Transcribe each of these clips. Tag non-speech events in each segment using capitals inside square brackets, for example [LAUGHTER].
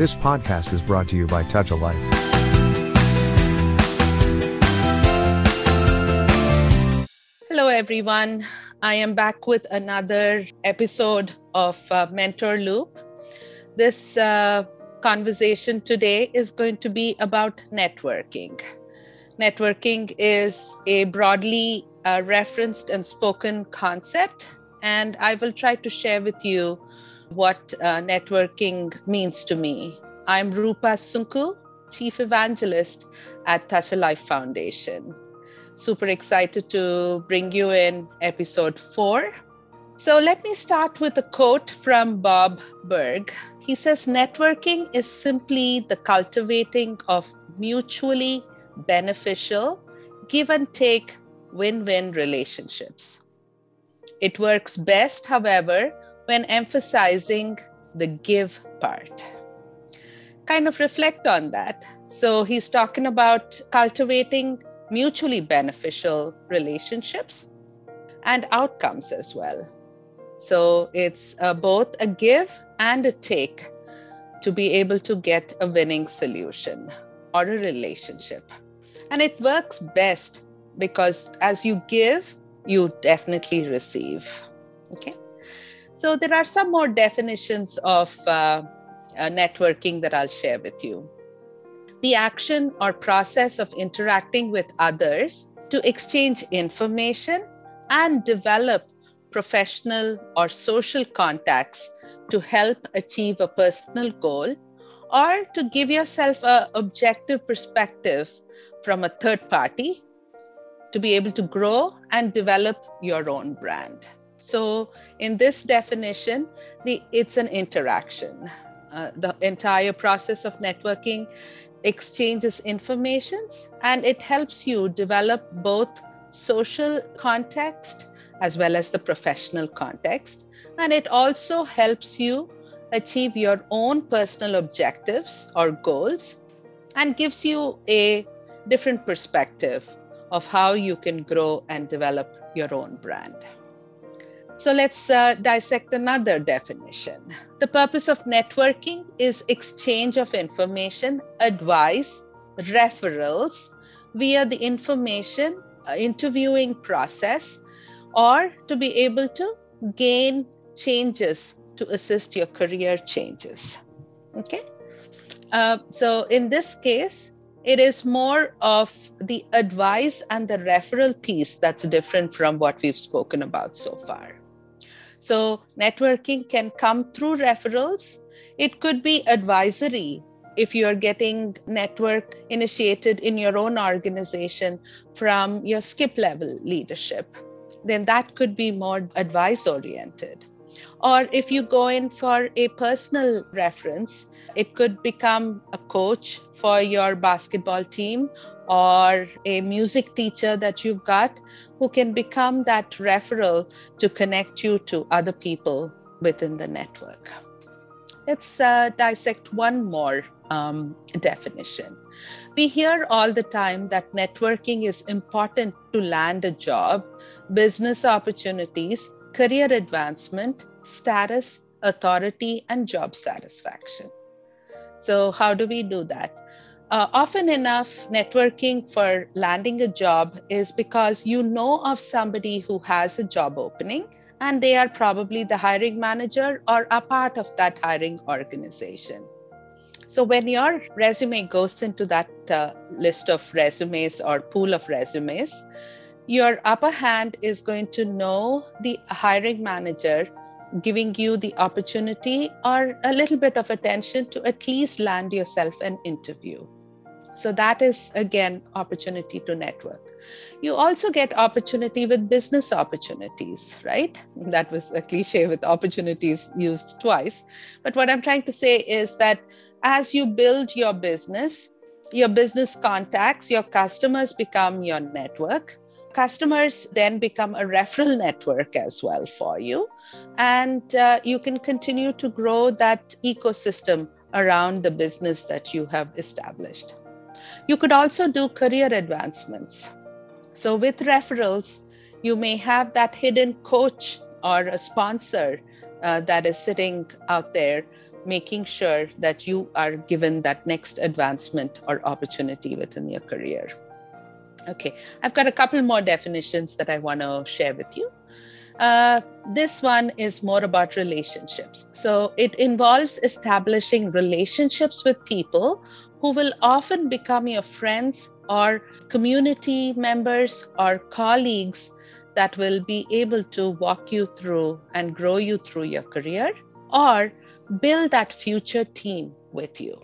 This podcast is brought to you by Touch a Life. Hello, everyone. I am back with another episode of uh, Mentor Loop. This uh, conversation today is going to be about networking. Networking is a broadly uh, referenced and spoken concept, and I will try to share with you what uh, networking means to me. I'm Rupa Sunku, Chief Evangelist at Touch a Life Foundation. Super excited to bring you in episode four. So, let me start with a quote from Bob Burg. He says, Networking is simply the cultivating of mutually beneficial, give and take win win relationships. It works best, however, when emphasizing the give part. Kind of reflect on that. So he's talking about cultivating mutually beneficial relationships and outcomes as well. So it's uh, both a give and a take to be able to get a winning solution or a relationship. And it works best because as you give, you definitely receive. Okay. So there are some more definitions of uh, uh, networking that I'll share with you. The action or process of interacting with others to exchange information and develop professional or social contacts to help achieve a personal goal or to give yourself an objective perspective from a third party to be able to grow and develop your own brand. So, in this definition, the, it's an interaction. Uh, the entire process of networking exchanges informations and it helps you develop both social context as well as the professional context. And it also helps you achieve your own personal objectives or goals and gives you a different perspective of how you can grow and develop your own brand. So let's uh, dissect another definition. The purpose of networking is exchange of information, advice, referrals via the information uh, interviewing process or to be able to gain changes to assist your career changes. Okay. Uh, so in this case, it is more of the advice and the referral piece that's different from what we've spoken about so far. So, networking can come through referrals. It could be advisory if you're getting network initiated in your own organization from your skip level leadership, then that could be more advice oriented. Or if you go in for a personal reference, it could become a coach for your basketball team or a music teacher that you've got who can become that referral to connect you to other people within the network. Let's uh, dissect one more um, definition. We hear all the time that networking is important to land a job, business opportunities, career advancement, status, authority, and job satisfaction. So, how do we do that? Uh, often enough, networking for landing a job is because you know of somebody who has a job opening and they are probably the hiring manager or a part of that hiring organization. So, when your resume goes into that uh, list of resumes or pool of resumes, your upper hand is going to know the hiring manager giving you the opportunity or a little bit of attention to at least land yourself an interview. So that is again opportunity to network. You also get opportunity with business opportunities, right? That was a cliche with opportunities used twice. But what I'm trying to say is that as you build your business, your business contacts, your customers become your network. Customers then become a referral network as well for you. And uh, you can continue to grow that ecosystem around the business that you have established. You could also do career advancements. So, with referrals, you may have that hidden coach or a sponsor uh, that is sitting out there making sure that you are given that next advancement or opportunity within your career. Okay, I've got a couple more definitions that I want to share with you. Uh, this one is more about relationships. So it involves establishing relationships with people who will often become your friends or community members or colleagues that will be able to walk you through and grow you through your career or build that future team with you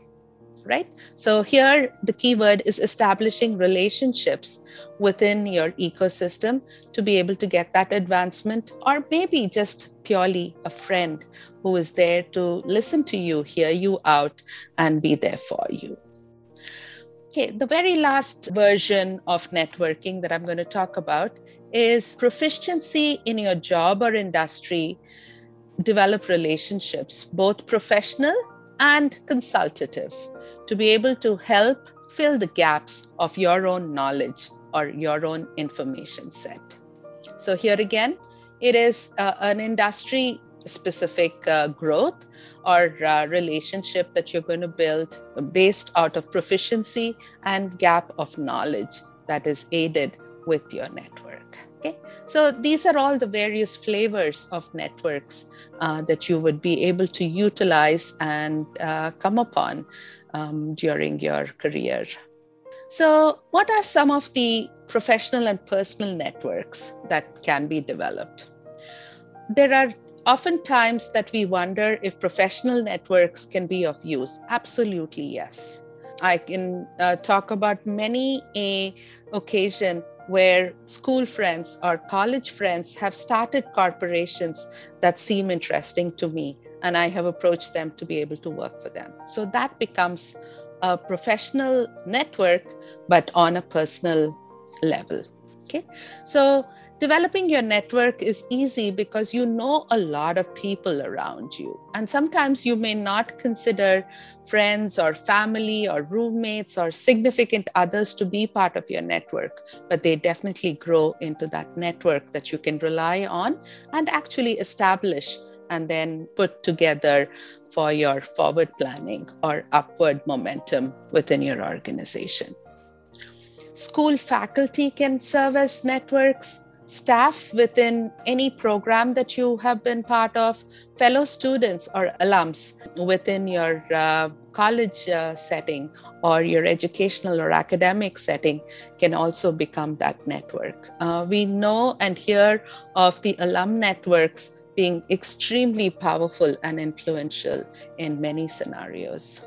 right? So here the keyword is establishing relationships within your ecosystem to be able to get that advancement or maybe just purely a friend who is there to listen to you hear you out and be there for you okay the very last version of networking that i'm going to talk about is proficiency in your job or industry develop relationships, both professional and consultative, to be able to help fill the gaps of your own knowledge or your own information set. So, here again, it is uh, an industry specific uh, growth or uh, relationship that you're going to build based out of proficiency and gap of knowledge that is aided with your network. Okay, so these are all the various flavors of networks uh, that you would be able to utilize and uh, come upon um, during your career. So, what are some of the professional and personal networks that can be developed? There are often times that we wonder if professional networks can be of use. Absolutely, yes. I can uh, talk about many a occasion where school friends or college friends have started corporations that seem interesting to me, and I have approached them to be able to work for them. So that becomes a professional network, but on a personal level. Okay, so developing your network is easy because you know a lot of people around you. And sometimes you may not consider friends or family or roommates or significant others to be part of your network, but they definitely grow into that network that you can rely on and actually establish and then put together for your forward planning or upward momentum within your organization. School faculty can serve as networks staff within any program that you have been part of, fellow students or alums within your uh, college uh, setting or your educational or academic setting can also become that network. Uh, we know and hear of the alum networks being extremely powerful and influential in many scenarios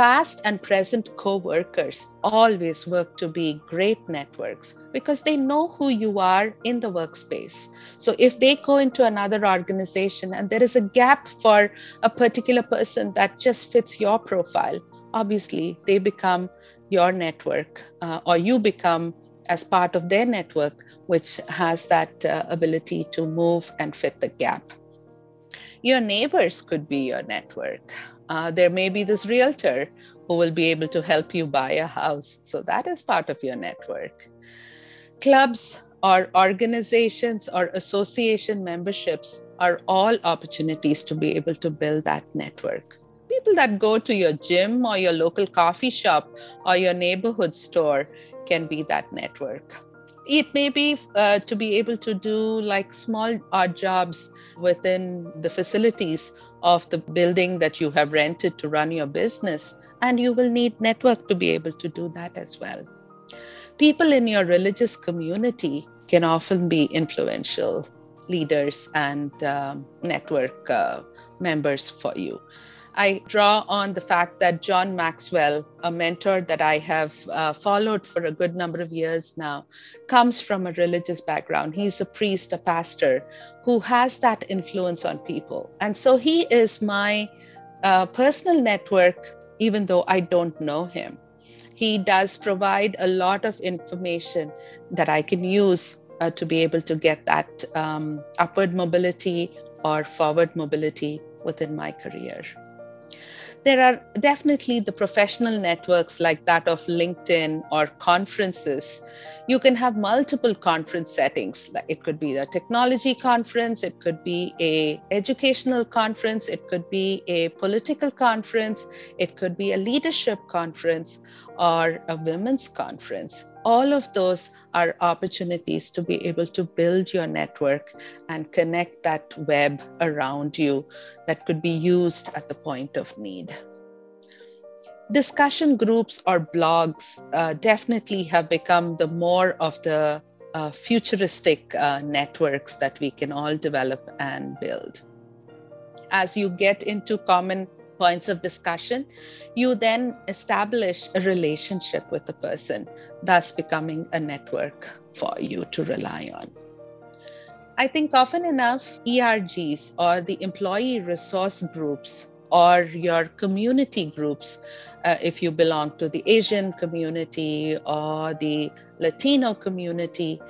past and present co-workers always work to be great networks because they know who you are in the workspace. So if they go into another organization and there is a gap for a particular person that just fits your profile obviously they become your network uh, or you become as part of their network which has that uh, ability to move and fit the gap. Your neighbors could be your network uh, there may be this realtor who will be able to help you buy a house. So that is part of your network. Clubs or organizations or association memberships are all opportunities to be able to build that network. People that go to your gym or your local coffee shop or your neighborhood store can be that network it may be uh, to be able to do like small odd jobs within the facilities of the building that you have rented to run your business and you will need network to be able to do that as well. People in your religious community can often be influential leaders and um, network uh, members for you I draw on the fact that John Maxwell, a mentor that I have uh, followed for a good number of years now, comes from a religious background. He's a priest, a pastor who has that influence on people. And so he is my uh, personal network, even though I don't know him. He does provide a lot of information that I can use uh, to be able to get that um, upward mobility or forward mobility within my career. There are definitely the professional networks like that of LinkedIn or conferences. You can have multiple conference settings. It could be a technology conference, it could be a educational conference, it could be a political conference, it could be a leadership conference or a women's conference. All of those are opportunities to be able to build your network and connect that web around you that could be used at the point of need. Discussion groups or blogs uh, definitely have become the more of the uh, futuristic uh, networks that we can all develop and build. As you get into common points of discussion, you then establish a relationship with the person, thus becoming a network for you to rely on. I think often enough, ERGs or the employee resource groups or your community groups, uh, if you belong to the Asian community or the Latino community,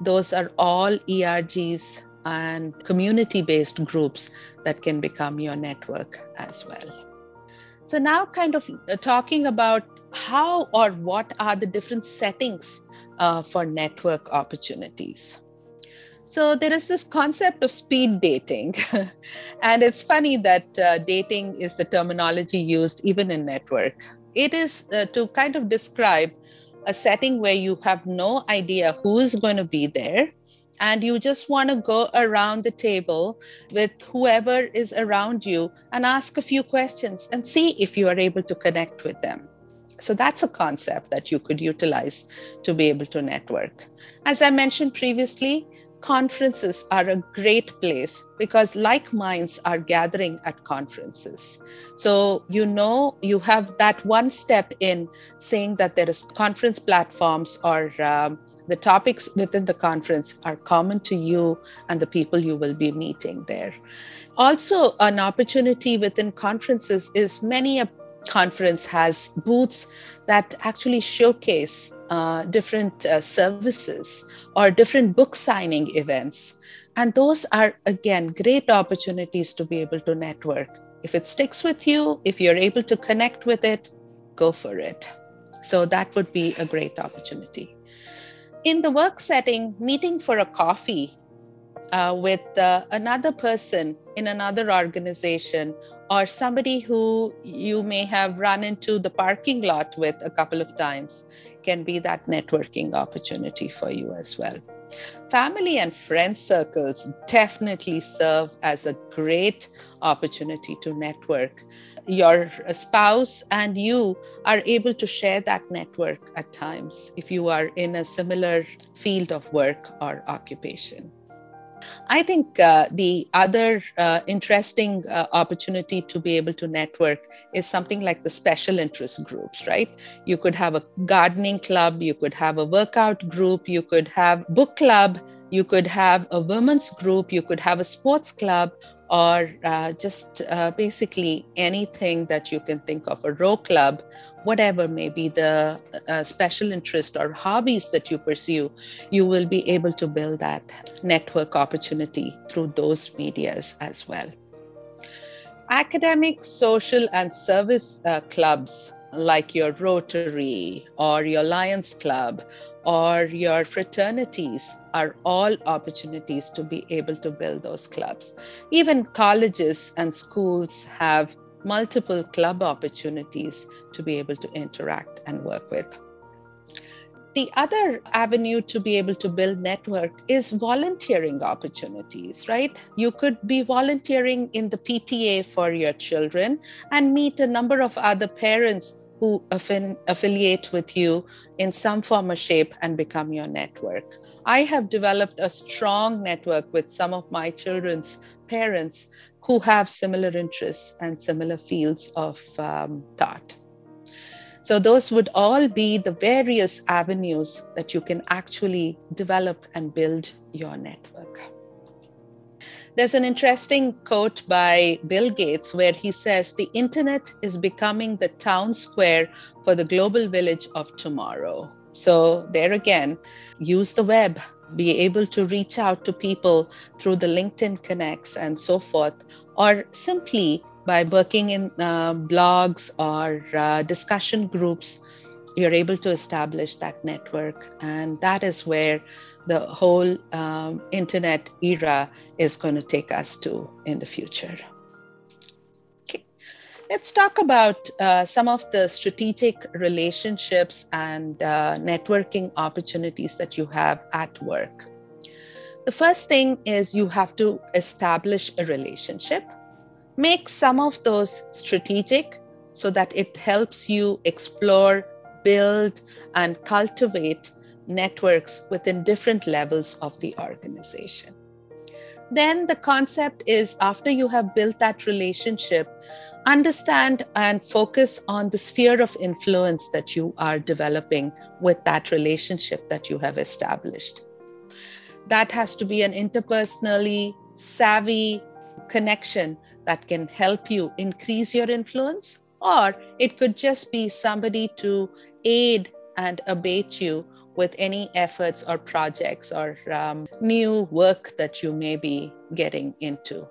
those are all ERGs and community based groups that can become your network as well. So, now kind of uh, talking about how or what are the different settings uh, for network opportunities. So, there is this concept of speed dating. [LAUGHS] and it's funny that uh, dating is the terminology used even in network. It is uh, to kind of describe a setting where you have no idea who is going to be there and you just want to go around the table with whoever is around you and ask a few questions and see if you are able to connect with them. So that's a concept that you could utilize to be able to network. As I mentioned previously, conferences are a great place because like minds are gathering at conferences so you know you have that one step in saying that there is conference platforms or um, the topics within the conference are common to you and the people you will be meeting there. Also, an opportunity within conferences is many a conference has booths that actually showcase uh, different uh, services or different book signing events. And those are, again, great opportunities to be able to network. If it sticks with you, if you're able to connect with it, go for it. So that would be a great opportunity in the work setting, meeting for a coffee uh, with uh, another person in another organization or somebody who you may have run into the parking lot with a couple of times can be that networking opportunity for you as well. Family and friend circles definitely serve as a great opportunity to network your spouse and you are able to share that network at times if you are in a similar field of work or occupation. I think uh, the other uh, interesting uh, opportunity to be able to network is something like the special interest groups, right? You could have a gardening club, you could have a workout group, you could have book club, you could have a women's group, you could have a sports club, or uh, just uh, basically anything that you can think of a row club whatever may be the uh, special interest or hobbies that you pursue you will be able to build that network opportunity through those medias as well. Academic social and service uh, clubs like your rotary or your lions club or your fraternities are all opportunities to be able to build those clubs. Even colleges and schools have multiple club opportunities to be able to interact and work with. The other avenue to be able to build network is volunteering opportunities, right? You could be volunteering in the PTA for your children and meet a number of other parents who affin- affiliate with you in some form or shape and become your network. I have developed a strong network with some of my children's parents who have similar interests and similar fields of um, thought. So, those would all be the various avenues that you can actually develop and build your network. There's an interesting quote by Bill Gates where he says, The internet is becoming the town square for the global village of tomorrow. So, there again, use the web, be able to reach out to people through the LinkedIn connects and so forth, or simply by working in uh, blogs or uh, discussion groups, you're able to establish that network. And that is where the whole um, internet era is going to take us to in the future. Let's talk about uh, some of the strategic relationships and uh, networking opportunities that you have at work. The first thing is you have to establish a relationship. Make some of those strategic so that it helps you explore, build, and cultivate networks within different levels of the organization. Then the concept is after you have built that relationship, understand and focus on the sphere of influence that you are developing with that relationship that you have established. That has to be an interpersonally savvy connection that can help you increase your influence, or it could just be somebody to aid and abate you with any efforts or projects or um, new work that you may be getting into.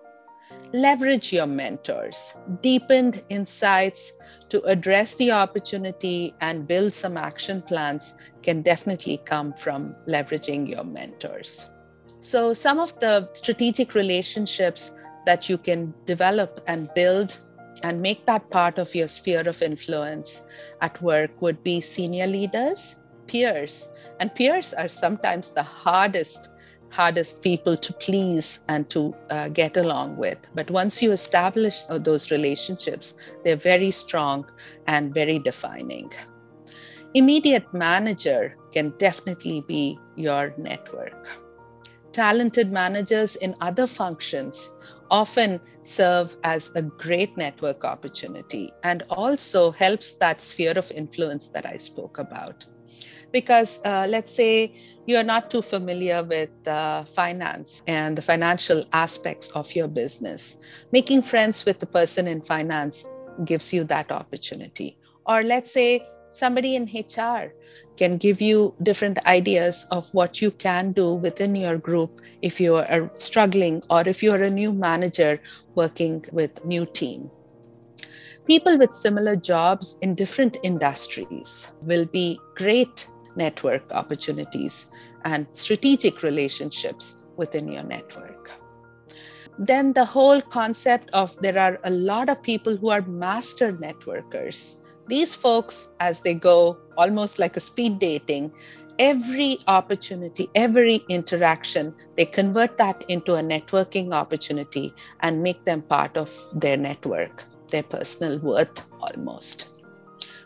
Leverage your mentors, deepened insights to address the opportunity and build some action plans can definitely come from leveraging your mentors. So, some of the strategic relationships that you can develop and build and make that part of your sphere of influence at work would be senior leaders, peers, and peers are sometimes the hardest hardest people to please and to uh, get along with. But once you establish uh, those relationships they're very strong and very defining. Immediate manager can definitely be your network. Talented managers in other functions often serve as a great network opportunity and also helps that sphere of influence that I spoke about because uh, let's say you're not too familiar with uh, finance and the financial aspects of your business. Making friends with the person in finance gives you that opportunity. Or let's say somebody in HR can give you different ideas of what you can do within your group if you are struggling or if you're a new manager working with new team people with similar jobs in different industries will be great network opportunities and strategic relationships within your network. Then the whole concept of there are a lot of people who are master networkers. These folks, as they go almost like a speed dating, every opportunity, every interaction, they convert that into a networking opportunity and make them part of their network, their personal worth almost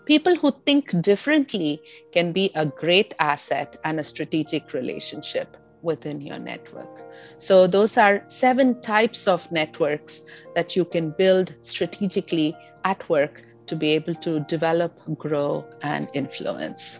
people who think differently can be a great asset and a strategic relationship within your network. So, those are seven types of networks that you can build strategically at work to be able to develop, grow, and influence.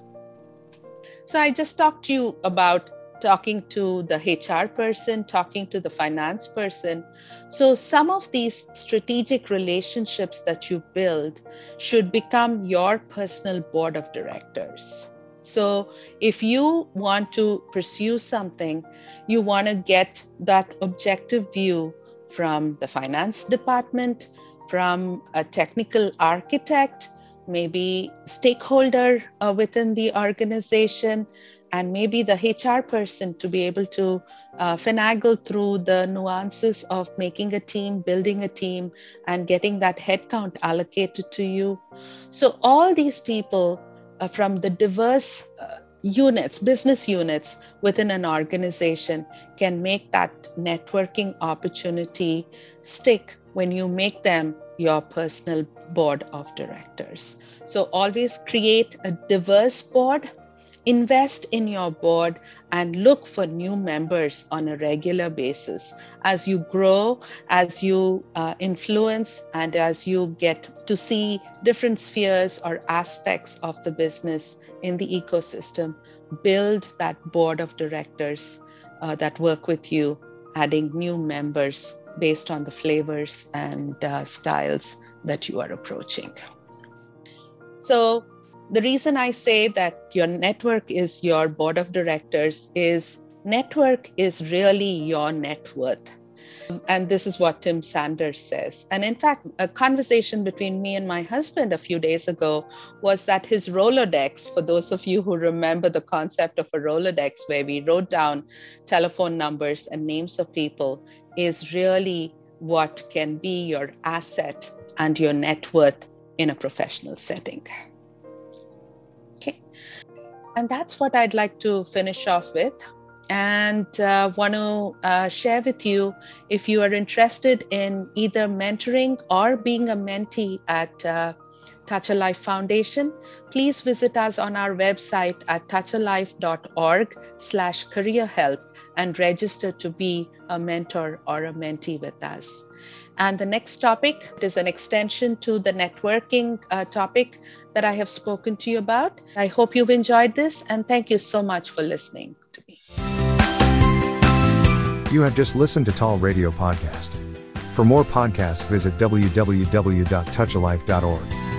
So, I just talked to you about talking to the HR person, talking to the finance person. So, some of these strategic relationships that you build should become your personal board of directors. So, if you want to pursue something, you want to get that objective view from the finance department, from a technical architect, maybe stakeholder uh, within the organization and maybe the HR person to be able to uh, finagle through the nuances of making a team, building a team, and getting that headcount allocated to you. So, all these people uh, from the diverse uh, units, business units within an organization can make that networking opportunity stick when you make them your personal board of directors. So, always create a diverse board Invest in your board and look for new members on a regular basis. As you grow, as you uh, influence, and as you get to see different spheres or aspects of the business in the ecosystem, build that board of directors uh, that work with you, adding new members based on the flavors and uh, styles that you are approaching. So, the reason I say that your network is your board of directors is network is really your net worth. And this is what Tim Sanders says. And in fact, a conversation between me and my husband a few days ago was that his Rolodex, for those of you who remember the concept of a Rolodex, where we wrote down telephone numbers and names of people, is really what can be your asset and your net worth in a professional setting. And that's what I'd like to finish off with and uh, want to uh, share with you if you are interested in either mentoring or being a mentee at uh, Touch a Life Foundation, please visit us on our website at touchalife.org slash career help and register to be a mentor or a mentee with us. And the next topic is an extension to the networking uh, topic that I have spoken to you about. I hope you've enjoyed this and thank you so much for listening to me. You have just listened to Tall Radio Podcast. For more podcasts, visit www.touchalife.org.